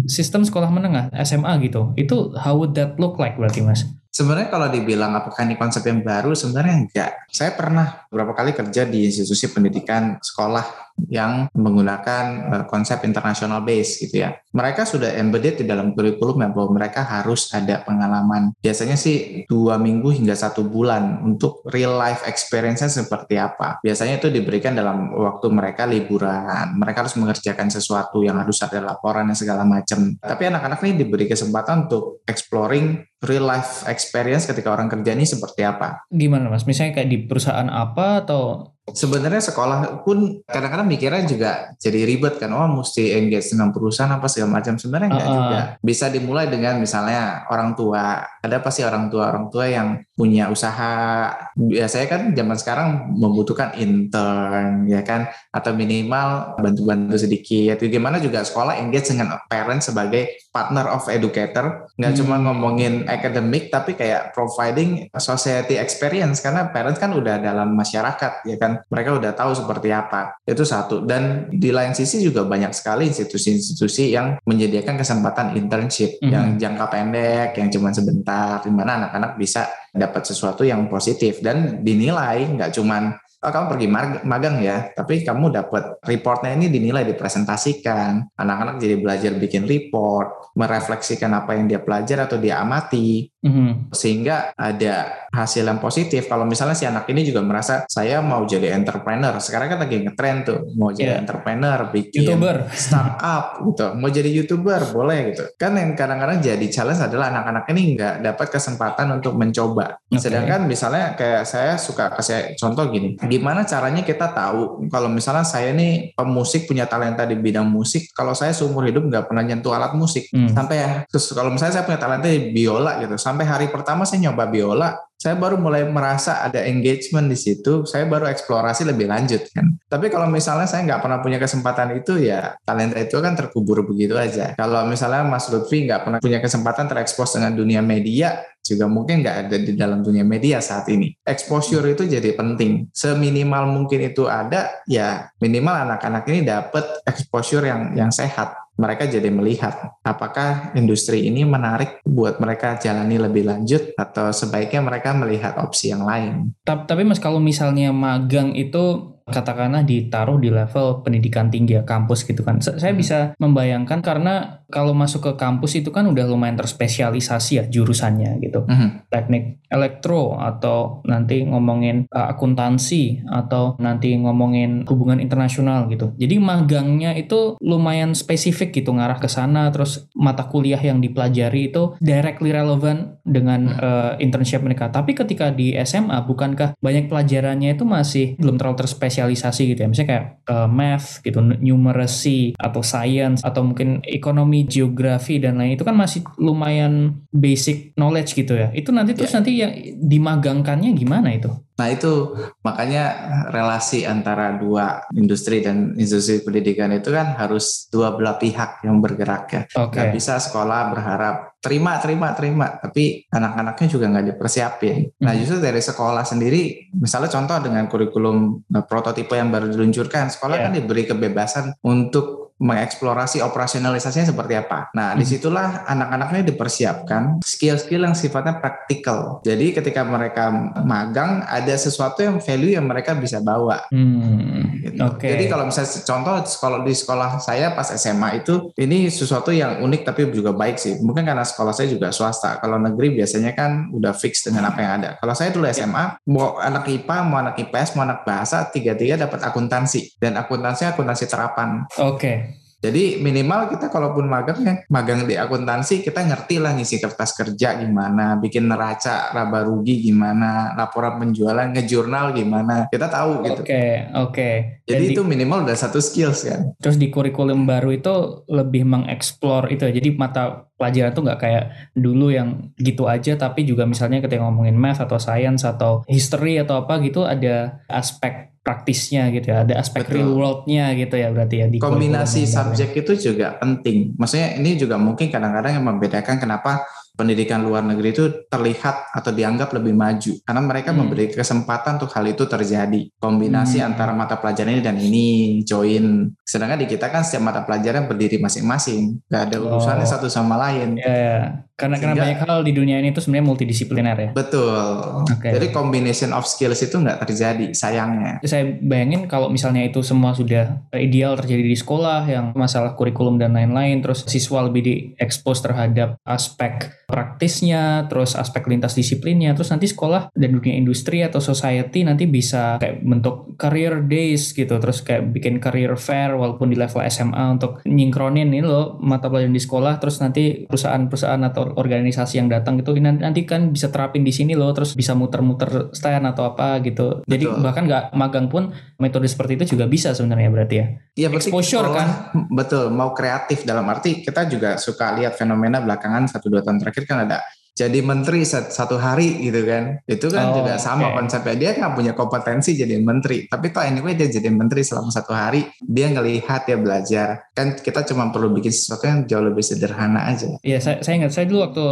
sistem sekolah menengah SMA gitu. Itu how would that look like berarti Mas? Sebenarnya kalau dibilang apakah ini konsep yang baru, sebenarnya enggak. Saya pernah beberapa kali kerja di institusi pendidikan sekolah yang menggunakan uh, konsep international base gitu ya. Mereka sudah embedded di dalam kurikulum ya bahwa mereka harus ada pengalaman. Biasanya sih dua minggu hingga satu bulan untuk real life experience seperti apa. Biasanya itu diberikan dalam waktu mereka liburan. Mereka harus mengerjakan sesuatu yang harus ada laporan dan segala macam. Tapi anak-anak ini diberi kesempatan untuk exploring real life experience ketika orang kerja ini seperti apa. Gimana mas? Misalnya kayak di perusahaan apa atau Sebenarnya sekolah pun kadang-kadang mikirnya juga jadi ribet kan, oh mesti engage dengan perusahaan apa segala macam. Sebenarnya enggak uh, juga. Bisa dimulai dengan misalnya orang tua. Ada pasti orang tua orang tua yang punya usaha. Biasanya kan zaman sekarang membutuhkan intern ya kan, atau minimal bantu-bantu sedikit. Gimana juga sekolah engage dengan parent sebagai partner of educator. Nggak hmm. cuma ngomongin akademik, tapi kayak providing society experience karena parents kan udah dalam masyarakat ya kan mereka udah tahu seperti apa. Itu satu. Dan di lain sisi juga banyak sekali institusi-institusi yang menyediakan kesempatan internship mm -hmm. yang jangka pendek, yang cuma sebentar, di mana anak-anak bisa dapat sesuatu yang positif dan dinilai nggak cuma oh, kamu pergi magang ya, tapi kamu dapat reportnya ini dinilai, dipresentasikan. Anak-anak jadi belajar bikin report, merefleksikan apa yang dia pelajari atau dia amati. Mm-hmm. Sehingga ada hasil yang positif. Kalau misalnya si anak ini juga merasa saya mau jadi entrepreneur. Sekarang kan lagi ngetrend tuh, mau jadi yeah. entrepreneur, bikin YouTuber. startup gitu. Mau jadi YouTuber boleh gitu. Kan yang kadang-kadang jadi challenge adalah anak-anak ini nggak dapat kesempatan untuk mencoba. Okay. Sedangkan misalnya kayak saya suka kasih contoh gini. Gimana caranya kita tahu kalau misalnya saya ini pemusik punya talenta di bidang musik, kalau saya seumur hidup nggak pernah nyentuh alat musik. Hmm. Sampai ya, terus kalau misalnya saya punya talenta di biola gitu, sampai hari pertama saya nyoba biola saya baru mulai merasa ada engagement di situ saya baru eksplorasi lebih lanjut kan. Tapi kalau misalnya saya nggak pernah punya kesempatan itu ya talenta itu kan terkubur begitu aja. Kalau misalnya Mas Lutfi nggak pernah punya kesempatan terekspos dengan dunia media juga mungkin nggak ada di dalam dunia media saat ini. Exposure itu jadi penting. Seminimal mungkin itu ada ya minimal anak-anak ini dapat exposure yang yang sehat mereka jadi melihat apakah industri ini menarik buat mereka jalani lebih lanjut atau sebaiknya mereka melihat opsi yang lain. Tapi mas kalau misalnya magang itu katakanlah ditaruh di level pendidikan tinggi ya kampus gitu kan. Saya hmm. bisa membayangkan karena kalau masuk ke kampus itu kan udah lumayan terspesialisasi ya jurusannya gitu. Hmm. teknik elektro atau nanti ngomongin uh, akuntansi atau nanti ngomongin hubungan internasional gitu. Jadi magangnya itu lumayan spesifik gitu ngarah ke sana. Terus mata kuliah yang dipelajari itu directly relevant dengan uh, internship mereka. Tapi ketika di SMA bukankah banyak pelajarannya itu masih belum terlalu terspesialisasi spesialisasi gitu ya misalnya kayak uh, math gitu numeracy atau science atau mungkin ekonomi geografi dan lain itu kan masih lumayan basic knowledge gitu ya itu nanti terus yeah. nanti yang dimagangkannya gimana itu Nah itu makanya relasi antara dua industri dan industri pendidikan itu kan harus dua belah pihak yang bergerak ya. Okay. Gak bisa sekolah berharap terima terima terima tapi anak-anaknya juga nggak dipersiapin. Nah hmm. justru dari sekolah sendiri misalnya contoh dengan kurikulum eh, prototipe yang baru diluncurkan sekolah yeah. kan diberi kebebasan untuk mengeksplorasi operasionalisasinya seperti apa. Nah, hmm. di situlah anak-anaknya dipersiapkan skill-skill yang sifatnya praktikal. Jadi ketika mereka magang ada sesuatu yang value yang mereka bisa bawa. Hmm. Gitu. Okay. Jadi kalau misalnya contoh kalau di sekolah saya pas SMA itu ini sesuatu yang unik tapi juga baik sih. Mungkin karena sekolah saya juga swasta. Kalau negeri biasanya kan udah fix dengan apa yang ada. Kalau saya dulu SMA mau anak IPA, mau anak IPS, mau anak bahasa tiga-tiga dapat akuntansi dan akuntansi akuntansi terapan. Oke. Okay. Jadi minimal kita kalaupun magang ya, magang di akuntansi kita ngerti lah ngisi kertas kerja gimana, bikin neraca laba rugi gimana, laporan penjualan, ngejurnal gimana, kita tahu gitu. Oke, okay, oke. Okay. Jadi Jadi itu minimal udah satu skills kan. Terus di kurikulum baru itu lebih mengeksplor itu, ya. jadi mata pelajaran tuh nggak kayak dulu yang gitu aja, tapi juga misalnya ketika ngomongin math atau science atau history atau apa gitu ada aspek praktisnya gitu ya, ada aspek Betul. real world-nya gitu ya berarti ya. Di Kombinasi subjek itu juga penting. Maksudnya ini juga mungkin kadang-kadang yang membedakan kenapa pendidikan luar negeri itu terlihat atau dianggap lebih maju karena mereka hmm. memberi kesempatan untuk hal itu terjadi kombinasi hmm. antara mata pelajaran ini dan ini join sedangkan di kita kan setiap mata pelajaran berdiri masing-masing gak ada urusannya oh. satu sama lain yeah, yeah. karena Sehingga, karena banyak hal di dunia ini itu sebenarnya multidisipliner ya betul okay. jadi combination of skills itu nggak terjadi sayangnya saya bayangin kalau misalnya itu semua sudah ideal terjadi di sekolah yang masalah kurikulum dan lain-lain terus siswa lebih diekspos terhadap aspek praktisnya, terus aspek lintas disiplinnya, terus nanti sekolah dan dunia industri atau society nanti bisa kayak bentuk career days gitu, terus kayak bikin career fair walaupun di level SMA untuk nyingkronin ini loh mata pelajaran di sekolah, terus nanti perusahaan-perusahaan atau organisasi yang datang gitu nanti kan bisa terapin di sini loh, terus bisa muter-muter stand atau apa gitu. Jadi betul. bahkan nggak magang pun metode seperti itu juga bisa sebenarnya berarti ya. Iya exposure kan. Betul, mau kreatif dalam arti kita juga suka lihat fenomena belakangan satu dua tahun terakhir terakhir kan ada jadi menteri satu hari gitu kan. Itu kan oh, juga sama okay. konsepnya. Dia nggak punya kompetensi jadi menteri. Tapi toh anyway dia jadi menteri selama satu hari. Dia ngelihat dia belajar. Kan kita cuma perlu bikin sesuatu yang jauh lebih sederhana aja. Iya saya, saya ingat saya dulu waktu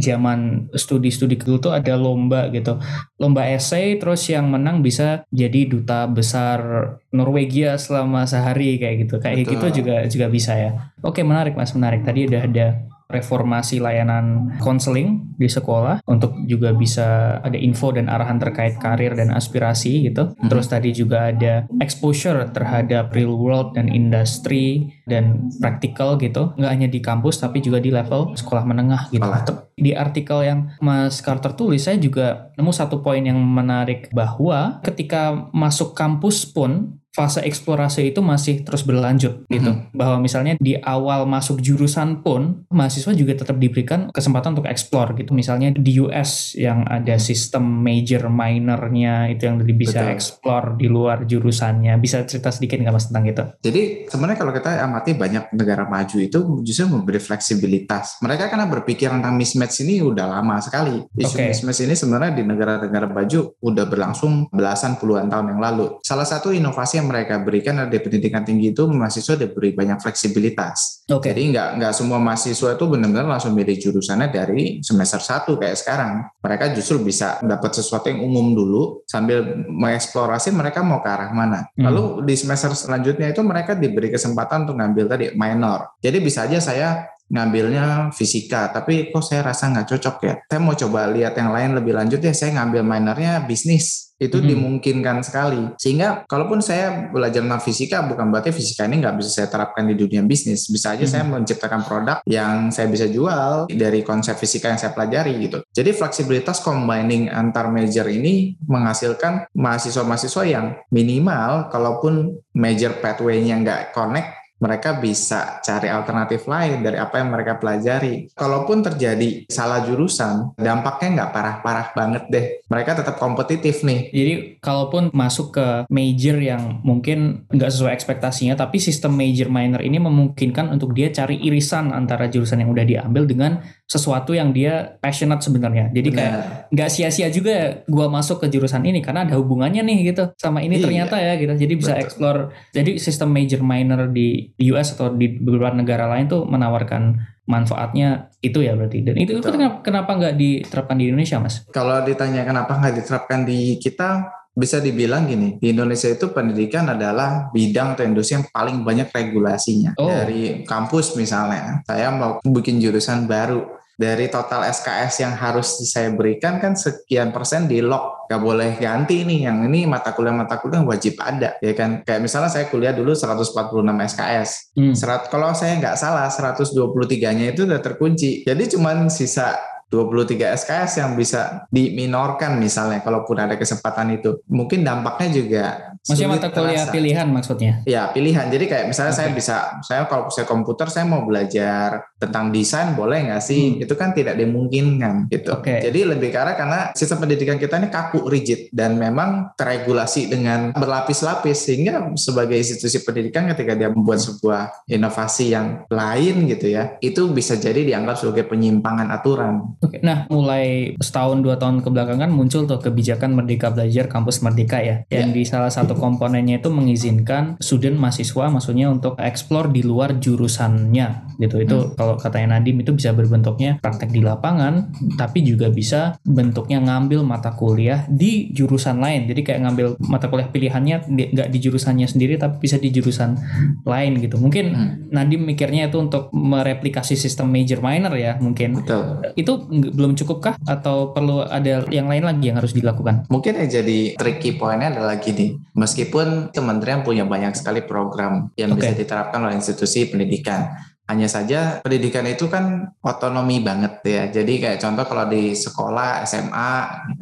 zaman studi-studi dulu tuh ada lomba gitu. Lomba essay terus yang menang bisa jadi duta besar Norwegia selama sehari kayak gitu. Kayak Betul. gitu juga juga bisa ya. Oke menarik mas menarik. Tadi udah ada reformasi layanan konseling di sekolah untuk juga bisa ada info dan arahan terkait karir dan aspirasi gitu. Hmm. Terus tadi juga ada exposure terhadap real world dan industri dan praktikal gitu. Nggak hanya di kampus tapi juga di level sekolah menengah gitu. Sekolah. Di artikel yang Mas Carter tulis saya juga nemu satu poin yang menarik bahwa ketika masuk kampus pun fase eksplorasi itu masih terus berlanjut gitu. Mhm. Bahwa misalnya di awal masuk jurusan pun mahasiswa juga tetap diberikan kesempatan untuk explore gitu. Misalnya di US yang ada sistem major minornya itu yang bisa Betul. explore di luar jurusannya. Bisa cerita sedikit nggak Mas tentang itu? Jadi sebenarnya kalau kita amati banyak negara maju itu justru memberi fleksibilitas. Mereka karena berpikir tentang mismatch ini udah lama sekali. Isu Oke. mismatch ini sebenarnya di negara-negara maju udah berlangsung belasan puluhan tahun yang lalu. Salah satu inovasi yang mereka berikan di pendidikan tinggi itu mahasiswa diberi banyak fleksibilitas. Oke. Jadi nggak nggak semua mahasiswa itu benar-benar langsung milih jurusannya dari semester 1 kayak sekarang. Mereka justru bisa dapat sesuatu yang umum dulu sambil mengeksplorasi mereka mau ke arah mana. Hmm. Lalu di semester selanjutnya itu mereka diberi kesempatan untuk ngambil tadi minor. Jadi bisa aja saya ngambilnya fisika, tapi kok saya rasa nggak cocok ya. Saya mau coba lihat yang lain lebih lanjut ya, saya ngambil minornya bisnis. Itu Mhm. dimungkinkan sekali. Sehingga kalaupun saya belajar tentang fisika, bukan berarti fisika ini nggak bisa saya terapkan di dunia bisnis. Bisa aja Mhm. saya menciptakan produk yang saya bisa jual dari konsep fisika yang saya pelajari gitu. Jadi fleksibilitas combining antar major ini menghasilkan mahasiswa-mahasiswa yang minimal kalaupun major pathway-nya nggak connect mereka bisa cari alternatif lain dari apa yang mereka pelajari. Kalaupun terjadi salah jurusan, dampaknya nggak parah-parah banget deh. Mereka tetap kompetitif nih. Jadi kalaupun masuk ke major yang mungkin nggak sesuai ekspektasinya, tapi sistem major minor ini memungkinkan untuk dia cari irisan antara jurusan yang udah diambil dengan sesuatu yang dia passionate sebenarnya. Jadi kayak nggak sia-sia juga gua masuk ke jurusan ini karena ada hubungannya nih gitu sama ini Iya. ternyata ya gitu. Jadi bisa Betul. explore. Jadi sistem major minor di US atau di beberapa negara lain tuh menawarkan manfaatnya itu ya berarti. Dan itu, kenapa, kenapa nggak diterapkan di Indonesia, Mas? Kalau ditanya kenapa nggak diterapkan di kita, bisa dibilang gini, di Indonesia itu pendidikan adalah bidang atau industri yang paling banyak regulasinya. Oh. Dari kampus misalnya, saya mau bikin jurusan baru. Dari total SKS yang harus saya berikan kan sekian persen di lock, nggak boleh ganti nih. Yang ini mata kuliah yang wajib ada, ya kan? Kayak misalnya saya kuliah dulu 146 SKS, Hmm. Serat kalau saya nggak salah 123-nya itu udah terkunci. Jadi cuman sisa 23 SKS yang bisa diminorkan misalnya kalaupun ada kesempatan itu. Mungkin dampaknya juga Maksudnya mata kuliah terasa. pilihan maksudnya? Ya pilihan. Jadi kayak misalnya saya Oke. bisa, saya kalau saya komputer saya mau belajar tentang desain boleh nggak sih? Hmm. Itu kan tidak dimungkinkan gitu. Oke. Jadi lebih arah karena sistem pendidikan kita ini kaku, rigid dan memang teregulasi dengan berlapis-lapis sehingga sebagai institusi pendidikan ketika dia membuat sebuah inovasi yang lain gitu ya, itu bisa jadi dianggap sebagai penyimpangan aturan. Oke, nah mulai setahun dua tahun kebelakangan muncul tuh kebijakan Merdeka Belajar Kampus Merdeka ya, yang di salah satu komponennya itu mengizinkan student mahasiswa, maksudnya untuk explore di luar jurusannya, gitu. Itu Hmm. kalau katanya Nadim itu bisa berbentuknya praktek di lapangan, tapi juga bisa bentuknya ngambil mata kuliah di jurusan lain. Jadi kayak ngambil mata kuliah pilihannya di- nggak di jurusannya sendiri, tapi bisa di jurusan lain gitu. Mungkin Hmm, Nadim mikirnya itu untuk mereplikasi sistem major minor ya, mungkin betul. itu belum cukupkah atau perlu ada yang lain lagi yang harus dilakukan? Mungkin yang jadi tricky poinnya adalah gini, meskipun kementerian punya banyak sekali program yang Oke. bisa diterapkan oleh institusi pendidikan, hanya saja pendidikan itu kan otonomi banget ya. Jadi kayak contoh kalau di sekolah, SMA,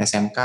SMK,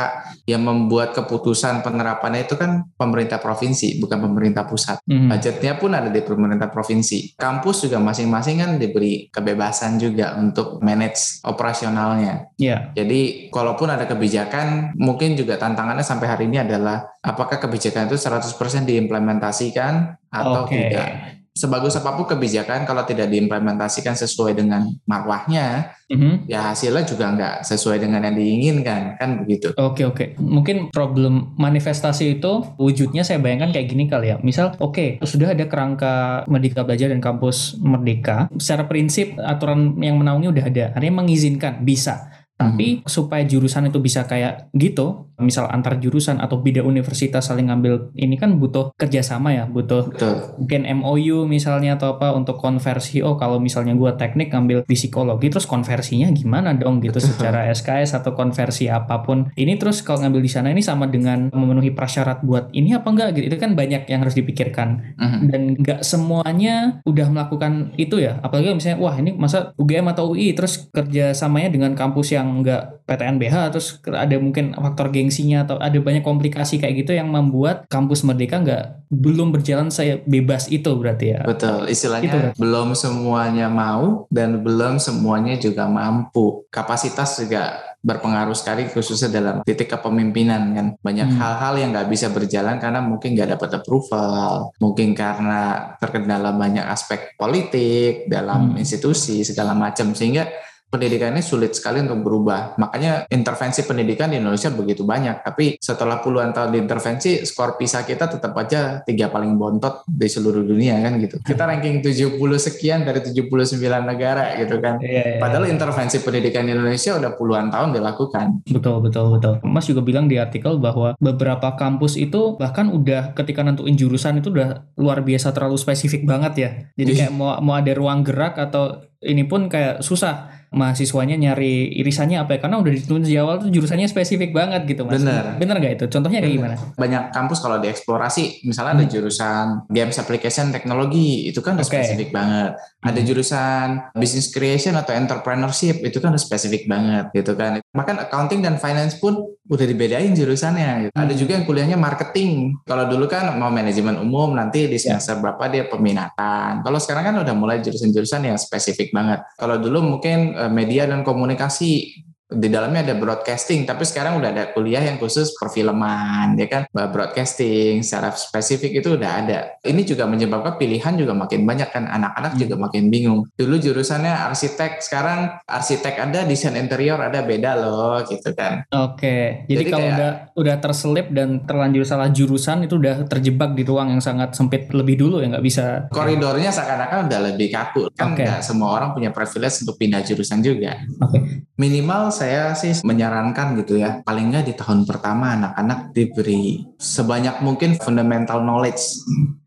yang membuat keputusan penerapannya itu kan pemerintah provinsi, bukan pemerintah pusat. Hmm. Budgetnya pun ada di pemerintah provinsi. Kampus juga masing-masing kan diberi kebebasan juga untuk manage operasionalnya. Ya, Jadi kalaupun ada kebijakan, mungkin juga tantangannya sampai hari ini adalah apakah kebijakan itu 100% diimplementasikan atau Oke. tidak. Sebagus apa pun kebijakan kalau tidak diimplementasikan sesuai dengan marwahnya, Mhm. ya hasilnya juga nggak sesuai dengan yang diinginkan, kan begitu. Oke oke, mungkin problem manifestasi itu wujudnya saya bayangkan kayak gini kali ya. Misal, oke sudah ada kerangka Merdeka Belajar dan Kampus Merdeka. Secara prinsip aturan yang menaungi udah ada, artinya mengizinkan bisa. Tapi supaya jurusan itu bisa kayak gitu, misal antar jurusan atau beda universitas saling ngambil ini kan butuh kerjasama ya, butuh Betul. mungkin MOU misalnya atau apa untuk konversi. Oh kalau misalnya gue teknik ngambil di psikologi, terus konversinya gimana dong gitu Betul. secara SKS atau konversi apa pun. Ini terus kalau ngambil di sana ini sama dengan memenuhi prasyarat buat ini apa enggak gitu. Itu kan banyak yang harus dipikirkan Mhm. dan nggak semuanya udah melakukan itu ya apalagi misalnya wah ini masa UGM atau UI terus kerja samanya dengan kampus yang nggak PTNBH terus ada mungkin faktor gengsinya atau ada banyak komplikasi kayak gitu yang membuat kampus Merdeka nggak belum berjalan saya bebas itu berarti ya Betul, istilahnya Itu kan. belum semuanya mau dan belum semuanya juga mampu. Kapasitas juga berpengaruh sekali khususnya dalam titik kepemimpinan kan. Banyak Hmm. hal-hal yang nggak bisa berjalan karena mungkin nggak dapat approval, mungkin karena terkendala banyak aspek politik dalam Hmm. institusi segala macam sehingga pendidikan ini sulit sekali untuk berubah. Makanya intervensi pendidikan di Indonesia begitu banyak. Tapi setelah puluhan tahun diintervensi, skor PISA kita tetap aja tiga paling bontot di seluruh dunia kan gitu. Kita ranking 70 sekian dari 79 negara gitu kan. Iya, iya. Padahal intervensi pendidikan di Indonesia udah puluhan tahun dilakukan. Betul, betul, betul. Mas juga bilang di artikel bahwa beberapa kampus itu bahkan udah ketika nentuin jurusan itu udah luar biasa terlalu spesifik banget ya. Jadi Iya. kayak mau mau ada ruang gerak atau ini pun kayak susah mahasiswanya nyari irisannya apa ya karena udah ditentuin di awal tuh jurusannya spesifik banget gitu mas. Bener. Bener nggak itu? Contohnya kayak gimana? Banyak kampus kalau dieksplorasi, misalnya ada Hmm. jurusan Games Application Technology, itu kan udah Oke. spesifik banget. Ada Hmm. jurusan Business Creation atau Entrepreneurship, itu kan udah spesifik banget gitu kan. Bahkan Accounting dan Finance pun udah dibedain jurusannya. Gitu. Ada Hmm. juga yang kuliahnya marketing. Kalau dulu kan mau manajemen umum, nanti di Ya. semester berapa dia peminatan. Kalau sekarang kan udah mulai jurusan-jurusan yang spesifik banget. Kalau dulu mungkin eh, media dan komunikasi di dalamnya ada broadcasting, tapi sekarang udah ada kuliah yang khusus perfilman, ya kan? Broadcasting secara spesifik itu udah ada. Ini juga menyebabkan pilihan juga makin banyak kan, anak-anak Hmm. juga makin bingung. Dulu jurusannya arsitek, sekarang arsitek ada, desain interior ada, beda loh, gitu kan? Oke. Jadi, Jadi kalau kayak- udah udah terselip dan terlanjur salah jurusan itu udah terjebak di ruang yang sangat sempit lebih dulu ya nggak bisa. Koridornya seakan-akan udah lebih kaku. Kan nggak semua orang punya privilege untuk pindah jurusan juga. Oke. Minimal saya sih menyarankan gitu ya, paling nggak di tahun pertama anak-anak diberi sebanyak mungkin fundamental knowledge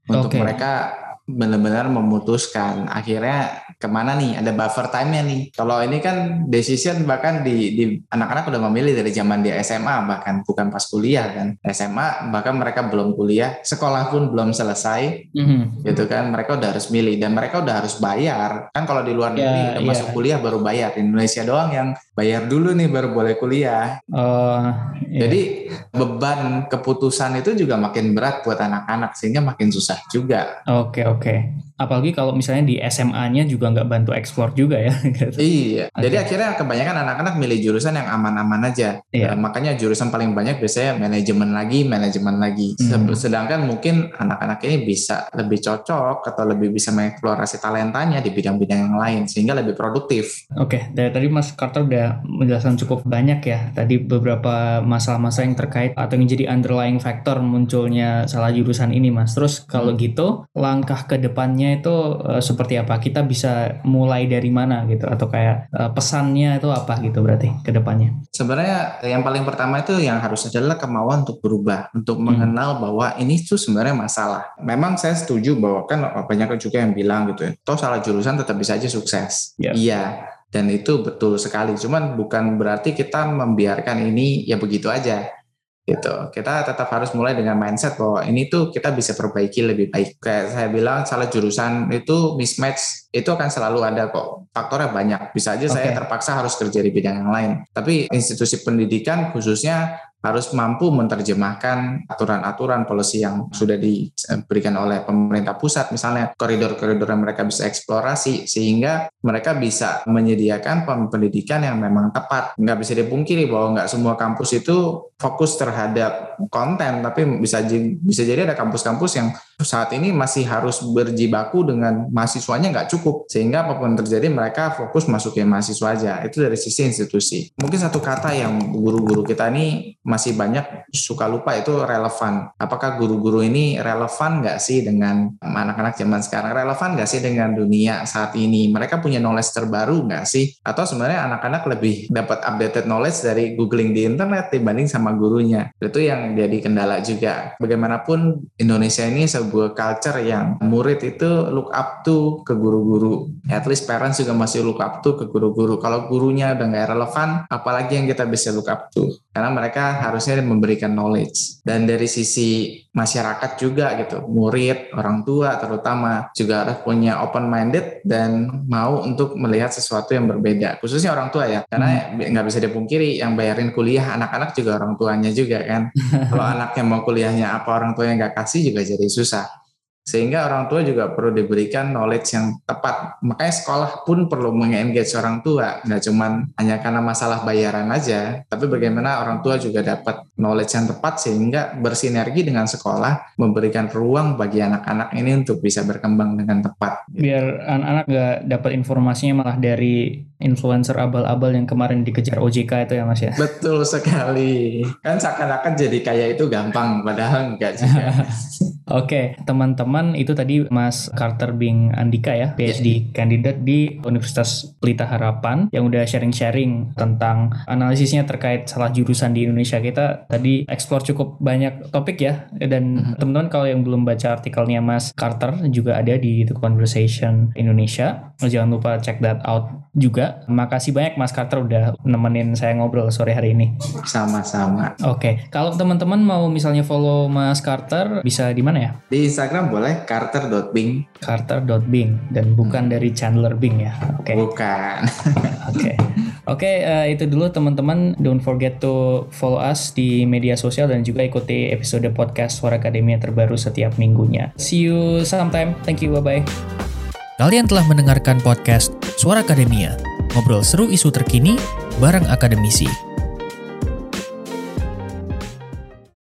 untuk Oke. mereka benar-benar memutuskan akhirnya ke mana nih ada buffer time-nya nih kalau ini kan decision bahkan di, di anak-anak udah memilih dari zaman dia SMA bahkan bukan pas kuliah kan SMA bahkan mereka belum kuliah sekolah pun belum selesai Mhm. gitu kan mereka udah harus milih dan mereka udah harus bayar kan kalau di luar Ya, negeri udah iya. masuk kuliah baru bayar di Indonesia doang yang bayar dulu nih baru boleh kuliah Oh, iya. jadi beban keputusan itu juga makin berat buat anak-anak sehingga makin susah juga Oke oke. Apalagi kalau misalnya di SMA-nya juga nggak bantu eksplor juga ya. gitu. iya Oke. jadi akhirnya kebanyakan anak-anak milih jurusan yang aman-aman aja Iya. Eh, makanya jurusan paling banyak biasanya manajemen lagi manajemen lagi Hmm. Se- sedangkan mungkin anak-anak ini bisa lebih cocok atau lebih bisa mengeksplorasi talentanya di bidang-bidang yang lain sehingga lebih produktif Oke, dari tadi Mas Carter udah menjelaskan cukup banyak ya. Tadi beberapa masalah-masalah yang terkait atau yang jadi underlying factor munculnya salah jurusan ini, Mas. Terus kalau Hmm. gitu, langkah ke depannya itu eh, seperti apa? Kita bisa mulai dari mana gitu? Atau kayak eh, pesannya itu apa gitu berarti ke depannya? Sebenarnya yang paling pertama itu yang harus adalah kemauan untuk berubah, untuk Hmm. mengenal bahwa ini tuh sebenarnya masalah. Memang saya setuju bahwa kan banyak juga yang bilang gitu ya, toh salah jurusan tetap bisa aja sukses. Ya. Iya, dan itu betul sekali. Cuman bukan berarti kita membiarkan ini ya begitu aja. Gitu. Kita tetap harus mulai dengan mindset bahwa ini tuh kita bisa perbaiki lebih baik. Kayak saya bilang salah jurusan itu mismatch itu akan selalu ada kok. Faktornya banyak. Bisa aja saya Oke. terpaksa harus kerja di bidang yang lain. Tapi institusi pendidikan khususnya harus mampu menerjemahkan aturan-aturan polisi yang sudah diberikan oleh pemerintah pusat misalnya koridor-koridor yang mereka bisa eksplorasi sehingga mereka bisa menyediakan pendidikan yang memang tepat. Nggak bisa dipungkiri bahwa nggak semua kampus itu fokus terhadap konten tapi bisa bisa jadi ada kampus-kampus yang saat ini masih harus berjibaku dengan mahasiswanya nggak cukup. Sehingga apa pun terjadi mereka fokus masukin mahasiswa aja. Itu dari sisi institusi. Mungkin satu kata yang guru-guru kita ini masih banyak suka lupa itu relevan. Apakah guru-guru ini relevan nggak sih dengan anak-anak zaman sekarang? Relevan nggak sih dengan dunia saat ini? Mereka punya knowledge terbaru nggak sih? Atau sebenarnya anak-anak lebih dapat updated knowledge dari googling di internet dibanding sama gurunya? Itu yang jadi kendala juga. Bagaimanapun Indonesia ini sebuah culture yang murid itu look up to ke guru-guru. At least parents juga masih look up to ke guru-guru. Kalau gurunya udah nggak relevan, apalagi yang kita bisa look up to? Karena mereka harusnya memberikan knowledge. Dan dari sisi masyarakat juga gitu, murid, orang tua terutama juga harus punya open minded dan mau untuk melihat sesuatu yang berbeda. Khususnya orang tua ya, karena hmm. nggak bisa dipungkiri yang bayarin kuliah anak-anak juga orang tuanya juga kan. Kalau anaknya mau kuliahnya apa orang tuanya nggak kasih juga jadi susah susah sehingga orang tua juga perlu diberikan knowledge yang tepat. Makanya sekolah pun perlu mengengage orang tua, nggak cuma hanya karena masalah bayaran aja, tapi bagaimana orang tua juga dapat knowledge yang tepat sehingga bersinergi dengan sekolah, memberikan ruang bagi anak-anak ini untuk bisa berkembang dengan tepat. Biar anak-anak nggak dapat informasinya malah dari influencer abal-abal yang kemarin dikejar OJK itu ya mas ya? Betul sekali. Kan seakan-akan jadi kayak itu gampang, padahal enggak juga. Oke, teman-teman itu tadi Mas Carter Bing Andika ya, PhD yeah. kandidat di Universitas Pelita Harapan yang udah sharing-sharing tentang analisisnya terkait salah jurusan di Indonesia. Kita tadi explore cukup banyak topik ya dan mm-hmm. teman-teman kalau yang belum baca artikelnya Mas Carter juga ada di The Conversation Indonesia. Jangan lupa check that out juga. Makasih banyak Mas Carter udah nemenin saya ngobrol sore hari ini. Sama-sama. Oke, kalau teman-teman mau misalnya follow Mas Carter bisa di mana ya? Di Instagram boleh carter.bing. Carter.bing dan bukan hmm. dari Chandler Bing ya. Oke. Okay. Bukan. Oke. Oke, okay, uh, eh, itu dulu teman-teman. Don't forget to follow us di media sosial dan juga ikuti episode podcast Suara Akademia terbaru setiap minggunya. See you sometime. Thank you. Bye-bye. Kalian telah mendengarkan podcast Suara Akademia. Ngobrol seru isu terkini bareng akademisi.